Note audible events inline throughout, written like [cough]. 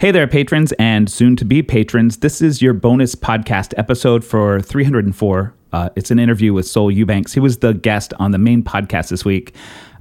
Hey there, patrons and soon to be patrons. This is your bonus podcast episode for 304. Uh, it's an interview with Soul Eubanks. He was the guest on the main podcast this week.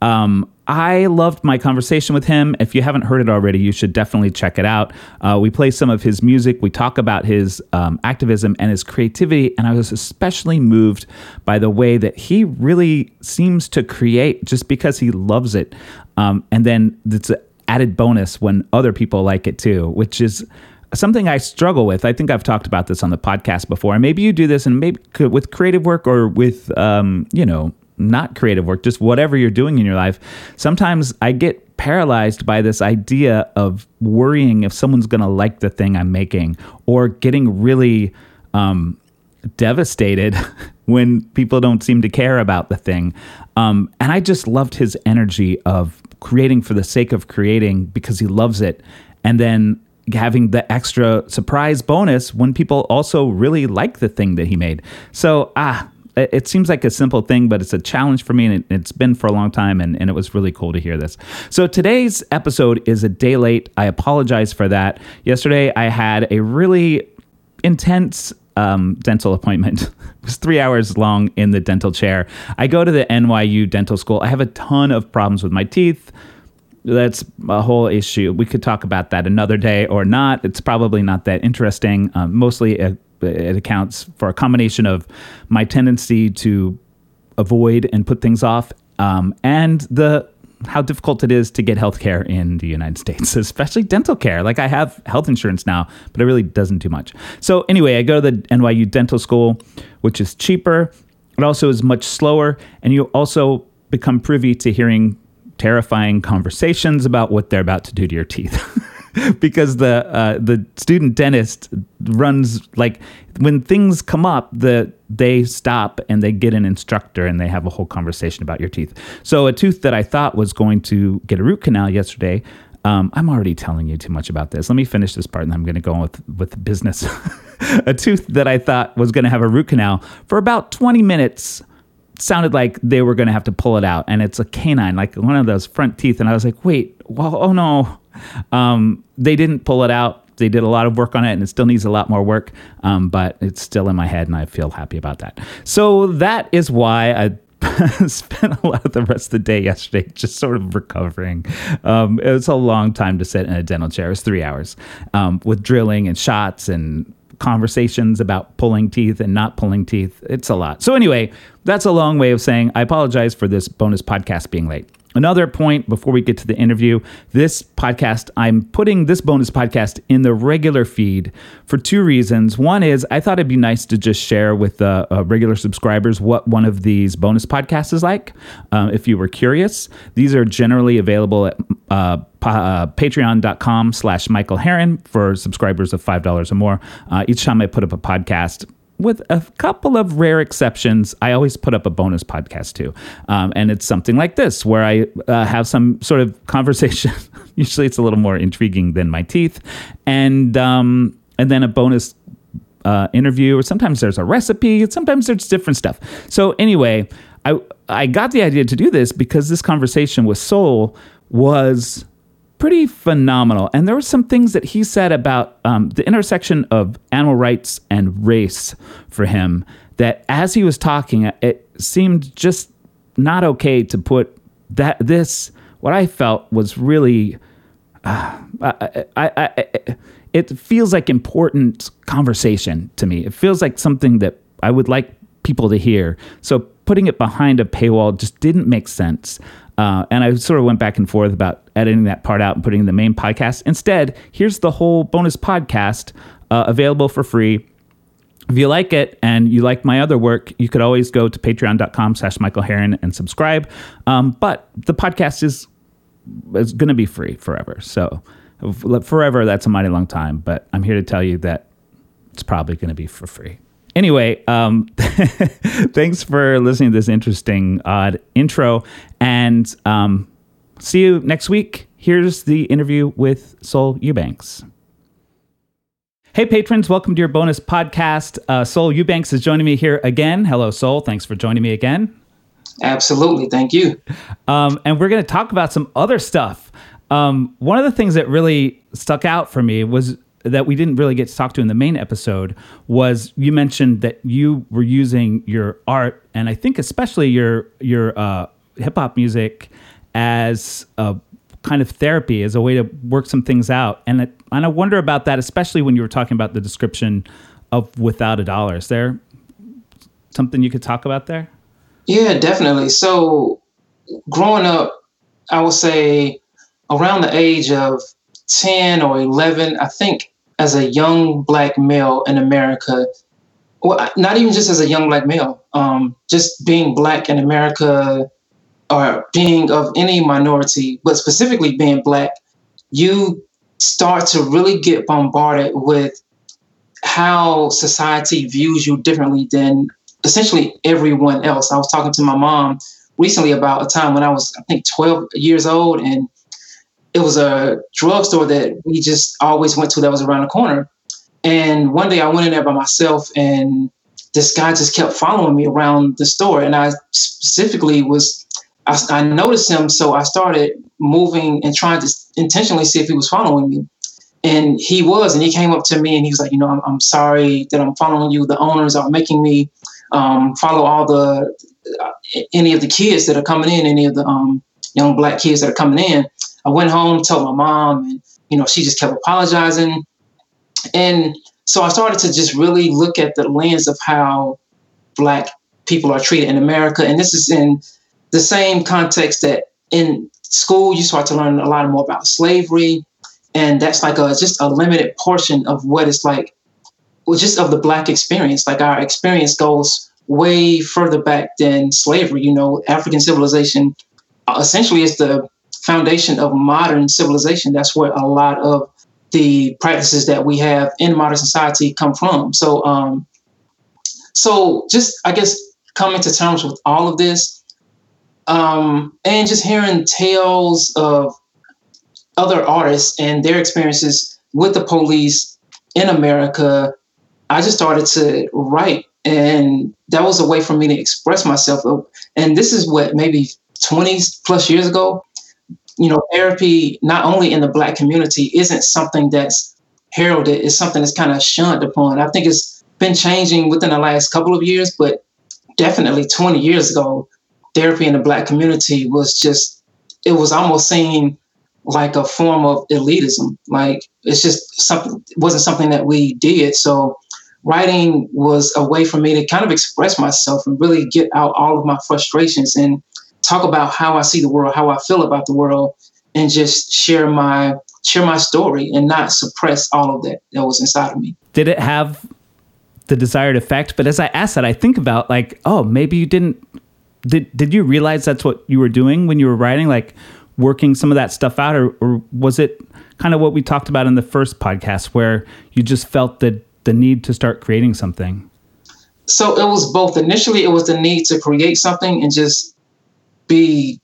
Um, I loved my conversation with him. If you haven't heard it already, you should definitely check it out. Uh, we play some of his music. We talk about his um, activism and his creativity. And I was especially moved by the way that he really seems to create just because he loves it. Um, and then it's an added bonus when other people like it too, which is something I struggle with. I think I've talked about this on the podcast before, and maybe you do this, and maybe with creative work or with um, you know not creative work, just whatever you're doing in your life. Sometimes I get paralyzed by this idea of worrying if someone's going to like the thing I'm making, or getting really um, devastated [laughs] when people don't seem to care about the thing. Um, and I just loved his energy of creating for the sake of creating because he loves it. And then having the extra surprise bonus when people also really like the thing that he made. So, ah, it seems like a simple thing, but it's a challenge for me, and it, has been for a long time, and, and it was really cool to hear this. So today's episode is a day late. I apologize for that. Yesterday, I had a really intense um, dental appointment. [laughs] it was three hours long in the dental chair. I go to the NYU dental school. I have a ton of problems with my teeth. That's a whole issue. We could talk about that another day or not. It's probably not that interesting. Um, mostly a it accounts for a combination of my tendency to avoid and put things off, um, and the how difficult it is to get health care in the United States, [laughs] especially dental care. Like I have health insurance now, but it really doesn't do much. So anyway, I go to the NYU dental school, which is cheaper. It also is much slower, and you also become privy to hearing terrifying conversations about what they're about to do to your teeth. [laughs] [laughs] because the uh, the student dentist runs like when things come up, the they stop and they get an instructor and they have a whole conversation about your teeth. So a tooth that I thought was going to get a root canal yesterday. Um, I'm already telling you too much about this. Let me finish this part, and I'm going to go on with with business. [laughs] a tooth that I thought was going to have a root canal for about 20 minutes sounded like they were going to have to pull it out, and it's a canine, like one of those front teeth. And I was like, wait, well, oh no, um, they didn't pull it out. They did a lot of work on it, and it still needs a lot more work. Um, but it's still in my head, and I feel happy about that. So that is why I [laughs] spent a lot of the rest of the day yesterday just sort of recovering. Um, it was a long time to sit in a dental chair. It was three hours um, with drilling and shots and conversations about pulling teeth and not pulling teeth. It's a lot. So, anyway, that's a long way of saying I apologize for this bonus podcast being late. Another point before we get to the interview this podcast, I'm putting this bonus podcast in the regular feed for two reasons. One is I thought it'd be nice to just share with the uh, regular subscribers what one of these bonus podcasts is like. Um, if you were curious, these are generally available at uh, uh, patreon.com slash Michael Harren for subscribers of $5 or more. Uh, each time I put up a podcast, with a couple of rare exceptions, I always put up a bonus podcast too. Um, and it's something like this, where I uh, have some sort of [laughs] conversation. Usually it's a little more intriguing than my teeth. And, um, and then a bonus uh, interview, or sometimes there's a recipe, sometimes there's different stuff. So, anyway, I, I got the idea to do this because this conversation with Soul was pretty phenomenal. And there were some things that he said about um, the intersection of animal rights and race for him that as he was talking, it seemed just not okay to put that this what I felt was really uh, I, I, I, it feels like important conversation to me. It feels like something that I would like people to hear. So putting it behind a paywall just didn't make sense. Uh, and I sort of went back and forth about editing that part out and putting in the main podcast. Instead, here's the whole bonus podcast uh, available for free. If you like it and you like my other work, you could always go to patreon.com slash Michael Harren and subscribe. Um, but the podcast is, is going to be free forever. So forever, that's a mighty long time. But I'm here to tell you that it's probably going to be for free anyway, um, [laughs] thanks for listening to this interesting, odd intro. And um, see you next week. Here's the interview with Soul Eubanks. Hey, patrons, welcome to your bonus podcast. Uh, Soul Eubanks is joining me here again. Hello, Soul. Thanks for joining me again. Absolutely. Thank you. Um, and we're going to talk about some other stuff. Um, one of the things that really stuck out for me was that we didn't really get to talk to in the main episode was you mentioned that you were using your art and I think especially your your uh, hip hop music as a kind of therapy as a way to work some things out. And and I wonder about that especially when you were talking about the description of without a dollar. Is there something you could talk about there? Yeah definitely. So growing up I would say around the age of 10 or 11 I think as a young black male in America, well, not even just as a young black male, um, just being black in America or being of any minority, but specifically being black, you start to really get bombarded with how society views you differently than essentially everyone else. I was talking to my mom recently about a time when I was, I think, 12 years old, and it was a drugstore that we just always went to that was around the corner. And one day I went in there by myself and this guy just kept following me around the store. And I specifically was, I, I noticed him. So I started moving and trying to intentionally see if he was following me. And he was, and he came up to me and he was like, you know, I'm, I'm sorry that I'm following you. The owners are making me um, follow all the, uh, any of the kids that are coming in, any of the um, young black kids that are coming in. I went home, told my mom, and you know, she just kept apologizing. And so I started to just really look at the lens of how black people are treated in America. And this is in the same context that in school you start to learn a lot more about slavery. And that's like a just a limited portion of what it's like, well, just of the black experience. Like our experience goes way further back than slavery. You know, African civilization uh, essentially is the foundation of modern civilization. That's where a lot of the practices that we have in modern society come from. So, um, so just I guess coming to terms with all of this, um, and just hearing tales of other artists and their experiences with the police in America, I just started to write, and that was a way for me to express myself. And this is what maybe 20 plus years ago you know, therapy, not only in the Black community, isn't something that's heralded, it's something that's kind of shunned upon. I think it's been changing within the last couple of years, but definitely 20 years ago, therapy in the Black community was just, it was almost seen like a form of elitism. Like it's just something, wasn't something that we did. So writing was a way for me to kind of express myself and really get out all of my frustrations and talk about how I see the world, how I feel about the world, and just share my share my story and not suppress all of that that was inside of me. Did it have the desired effect? But as I ask that, I think about like, oh, maybe you didn't. Did did you realize that's what you were doing when you were writing, like working some of that stuff out, or, or was it kind of what we talked about in the first podcast, where you just felt the the need to start creating something? So it was both. Initially, it was the need to create something and just be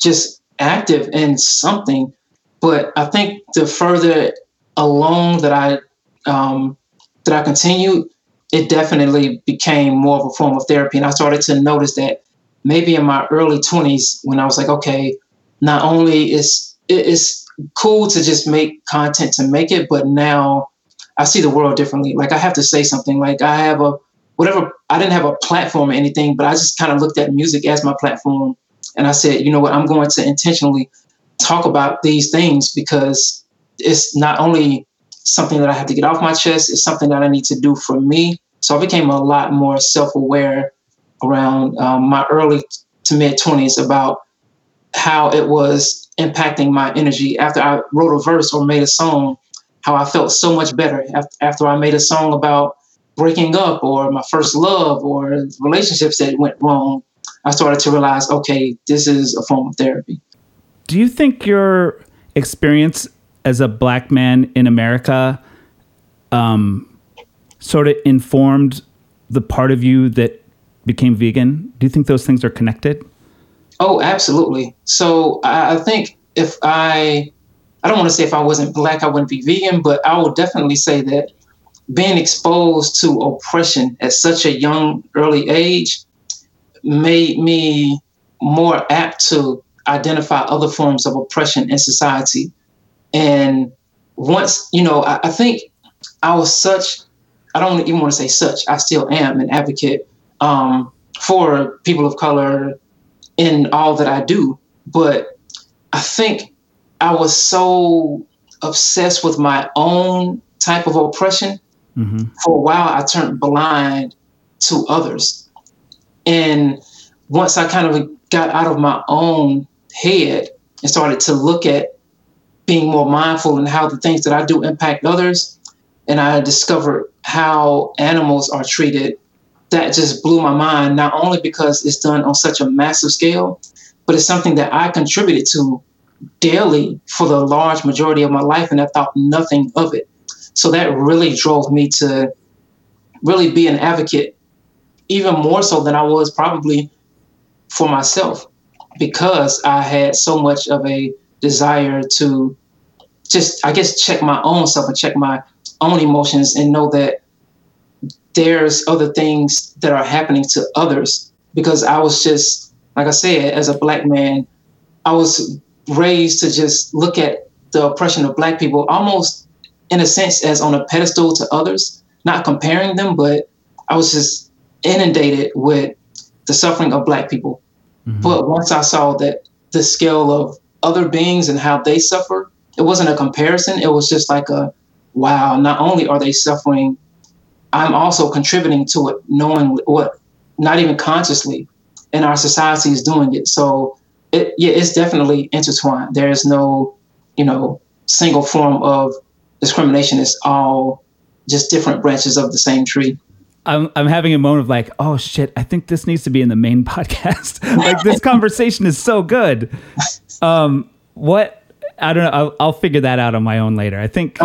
just active in something. But I think the further along that I um, that I continued, it definitely became more of a form of therapy. And I started to notice that maybe in my early 20s, when I was like, okay, not only is it's cool to just make content to make it, but now I see the world differently. Like I have to say something. Like I have a whatever. I didn't have a platform or anything, but I just kind of looked at music as my platform and I said, you know what, I'm going to intentionally talk about these things because it's not only something that I have to get off my chest, it's something that I need to do for me. So I became a lot more self aware around um, my early to mid 20s about how it was impacting my energy. After I wrote a verse or made a song, how I felt so much better after I made a song about breaking up or my first love or relationships that went wrong I started to realize, okay, this is a form of therapy. Do you think your experience as a black man in America um, sort of informed the part of you that became vegan? Do you think those things are connected? Oh, absolutely. So I think if I, I don't want to say if I wasn't black, I wouldn't be vegan, but I will definitely say that being exposed to oppression at such a young, early age made me more apt to identify other forms of oppression in society. And once, you know, I, I think I was such, I don't even want to say such, I still am an advocate um, for people of color in all that I do. But I think I was so obsessed with my own type of oppression. Mm-hmm. For a while, I turned blind to others. And once I kind of got out of my own head and started to look at being more mindful and how the things that I do impact others, and I discovered how animals are treated, that just blew my mind, not only because it's done on such a massive scale, but it's something that I contributed to daily for the large majority of my life, and I thought nothing of it. So that really drove me to really be an advocate, even more so than I was probably for myself, because I had so much of a desire to just, I guess, check my own self and check my own emotions and know that there's other things that are happening to others. Because I was just, like I said, as a black man, I was raised to just look at the oppression of black people almost in a sense as on a pedestal to others, not comparing them, but I was just inundated with the suffering of black people. Mm-hmm. But once I saw that the scale of other beings and how they suffer, it wasn't a comparison. It was just like a wow, not only are they suffering, I'm also contributing to it, knowing what not even consciously in our society is doing it. So it, yeah, it's definitely intertwined. There is no, you know, single form of discrimination. It's all just different branches of the same tree. I'm I'm having a moment of like, oh shit, I think this needs to be in the main [laughs] podcast. like this conversation is so good. Um, what I don't know. I'll, I'll, figure that out on my own later. I think,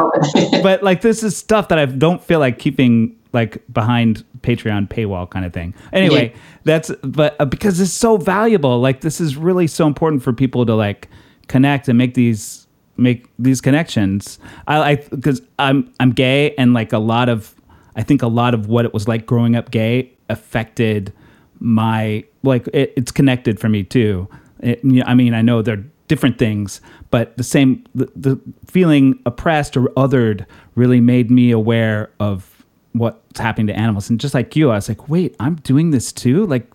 but like this is stuff that I don't feel like keeping like behind Patreon paywall kind of thing. Anyway, yeah. that's but uh, because it's so valuable. Like this is really so important for people to like connect and make these make these connections. I because I'm I'm gay and like a lot of I think a lot of what it was like growing up gay affected my like it, it's connected for me too. It, I mean, I know they're different things, but the same the, the feeling oppressed or othered really made me aware of what's happening to animals. And just like you, I was like, wait, I'm doing this too? Like,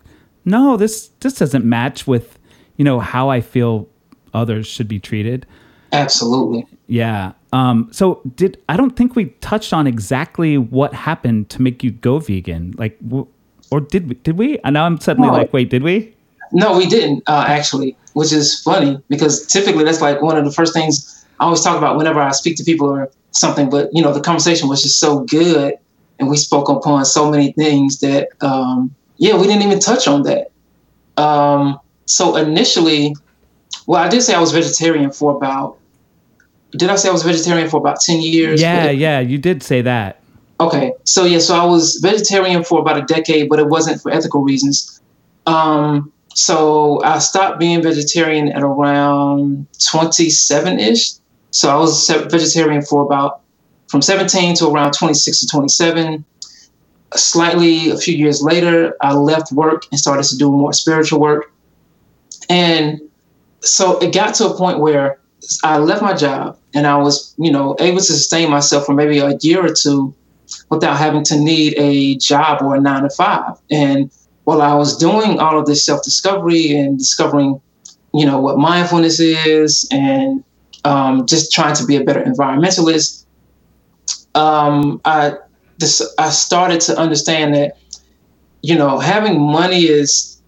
no, this this doesn't match with, you know, how I feel others should be treated. Absolutely. Yeah. Um, so did I don't think we touched on exactly what happened to make you go vegan. Like, or did we? Did we? And now I'm suddenly no. like, wait, did we? No, we didn't uh, actually, which is funny because typically that's like one of the first things I always talk about whenever I speak to people or something. But you know, the conversation was just so good and we spoke upon so many things that um, yeah we didn't even touch on that um, so initially well i did say i was vegetarian for about did i say i was vegetarian for about 10 years yeah yeah you did say that okay so yeah so i was vegetarian for about a decade but it wasn't for ethical reasons um, so i stopped being vegetarian at around 27ish so i was vegetarian for about from 17 to around 26 to 27. Slightly a few years later, I left work and started to do more spiritual work. And so it got to a point where I left my job and I was, you know, able to sustain myself for maybe a year or two without having to need a job or a nine to five. And while I was doing all of this self discovery and discovering, you know, what mindfulness is and um, just trying to be a better environmentalist, um, I this I started to understand that you know having money is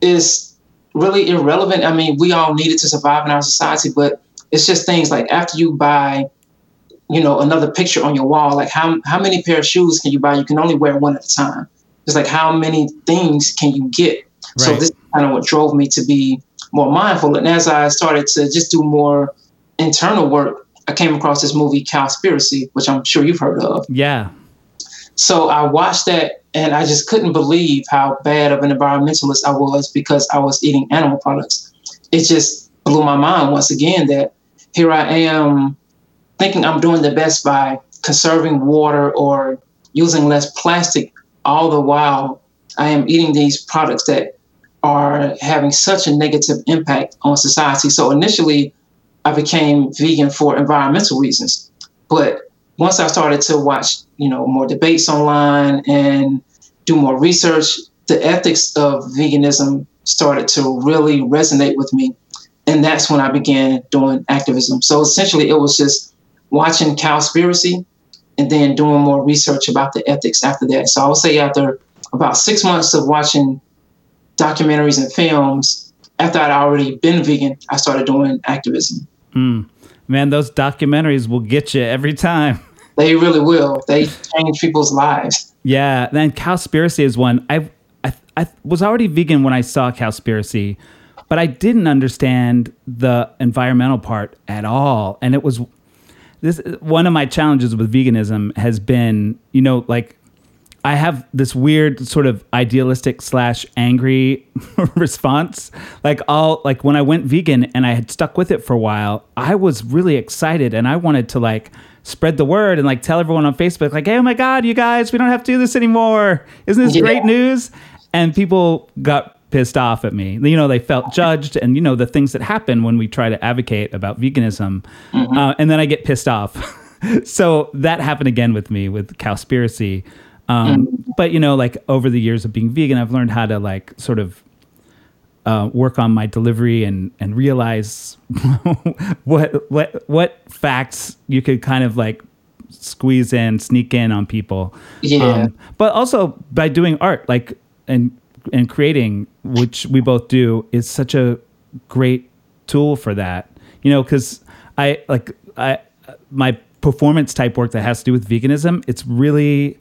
is really irrelevant. I mean, we all need it to survive in our society, but it's just things like after you buy, you know, another picture on your wall, like how how many pair of shoes can you buy? You can only wear one at a time. It's like how many things can you get? Right. So this is kind of what drove me to be more mindful. And as I started to just do more internal work, I came across this movie Cowspiracy, which I'm sure you've heard of. Yeah. So I watched that and I just couldn't believe how bad of an environmentalist I was because I was eating animal products. It just blew my mind once again that here I am thinking I'm doing the best by conserving water or using less plastic, all the while I am eating these products that are having such a negative impact on society. So initially, I became vegan for environmental reasons, but once I started to watch, you know, more debates online and do more research, the ethics of veganism started to really resonate with me. And that's when I began doing activism. So essentially, it was just watching Cowspiracy and then doing more research about the ethics after that. So I would say after about six months of watching documentaries and films, after I'd already been vegan, I started doing activism. Mm. Man, those documentaries will get you every time. [laughs] They really will. They change people's lives. Yeah. Then Cowspiracy is one. I, I, I was already vegan when I saw Cowspiracy, but I didn't understand the environmental part at all. And it was this one of my challenges with veganism has been, you know, like I have this weird sort of idealistic slash angry [laughs] response. Like all like when I went vegan and I had stuck with it for a while, I was really excited and I wanted to like spread the word and like tell everyone on Facebook, like, hey, oh my God, you guys, we don't have to do this anymore. Isn't this yeah. great news? And people got pissed off at me. You know, they felt judged and, you know, the things that happen when we try to advocate about veganism. Mm-hmm. Uh, and then I get pissed off. [laughs] so that happened again with me with Cowspiracy. Um, mm-hmm. But, you know, like over the years of being vegan, I've learned how to like sort of uh, work on my delivery and and realize [laughs] what what what facts you could kind of like squeeze in, sneak in on people. Yeah. Um, but also by doing art, like and and creating, which we both do, is such a great tool for that. You know, because I like I my performance type work that has to do with veganism. It's really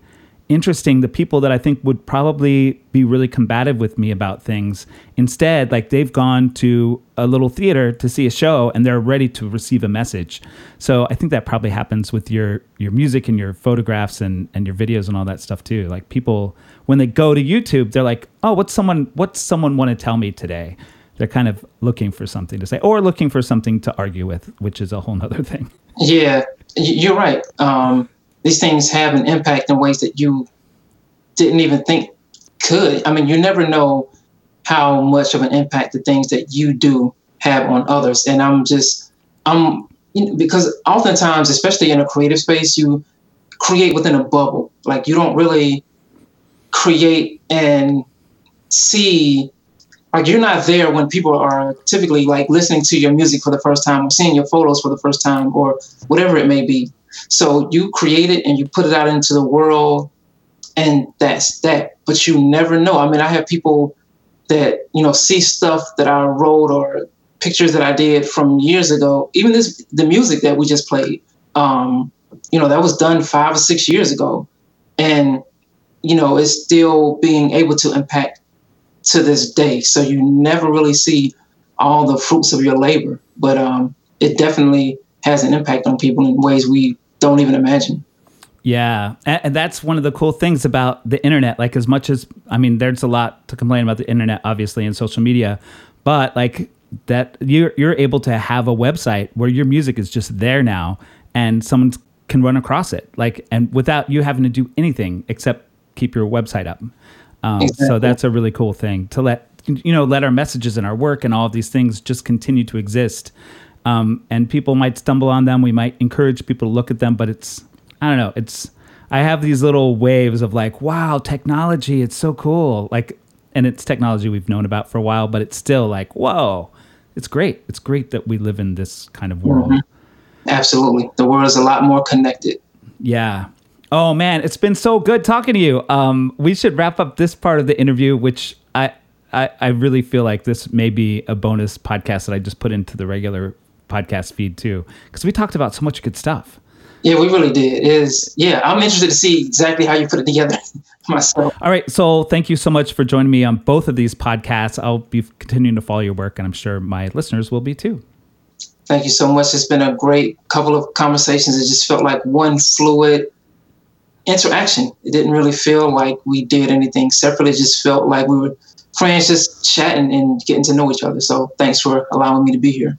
interesting the people that I think would probably be really combative with me about things. Instead, like they've gone to a little theater to see a show and they're ready to receive a message. So I think that probably happens with your your music and your photographs and and your videos and all that stuff too. Like people when they go to YouTube, they're like, "Oh, what's someone what's someone want to tell me today?" They're kind of looking for something to say or looking for something to argue with, which is a whole nother thing. Yeah, you're right. Um, these things have an impact in ways that you didn't even think could. I mean, you never know how much of an impact the things that you do have on others. And I'm just, I'm, you know, because oftentimes, especially in a creative space, you create within a bubble. Like you don't really create and see like you're not there when people are typically like listening to your music for the first time or seeing your photos for the first time or whatever it may be so you create it and you put it out into the world, and that's that. But you never know. I mean, I have people that you know see stuff that I wrote or pictures that I did from years ago. Even this, the music that we just played, um, you know, that was done five or six years ago, and you know, it's still being able to impact to this day. So you never really see all the fruits of your labor, but um, it definitely has an impact on people in ways we don't even imagine. Yeah, and that's one of the cool things about the internet. Like, as much as I mean, there's a lot to complain about the internet, obviously, and social media, but like that, you're you're able to have a website where your music is just there now, and someone can run across it, like, and without you having to do anything except keep your website up. Um, exactly. So that's a really cool thing to let you know let our messages and our work and all of these things just continue to exist um, and people might stumble on them. We might encourage people to look at them, but it's I don't know. It's I have these little waves of like, wow, technology, it's so cool. Like, and it's technology we've known about for a while, but it's still like, whoa, it's great. It's great that we live in this kind of world. Mm-hmm. Absolutely, the world is a lot more connected. Yeah. Oh man, it's been so good talking to you. Um, we should wrap up this part of the interview, which I, I, I really feel like this may be a bonus podcast that I just put into the regular podcast feed too, because we talked about so much good stuff. Yeah, we really did. Is yeah, I'm interested to see exactly how you put it together [laughs] myself. All right, so thank you so much for joining me on both of these podcasts. I'll be continuing to follow your work, and I'm sure my listeners will be too. Thank you so much. It's been a great couple of conversations. It just felt like one fluid interaction. It didn't really feel like we did anything separate. It just felt like we were friends, just chatting and getting to know each other. So thanks for allowing me to be here.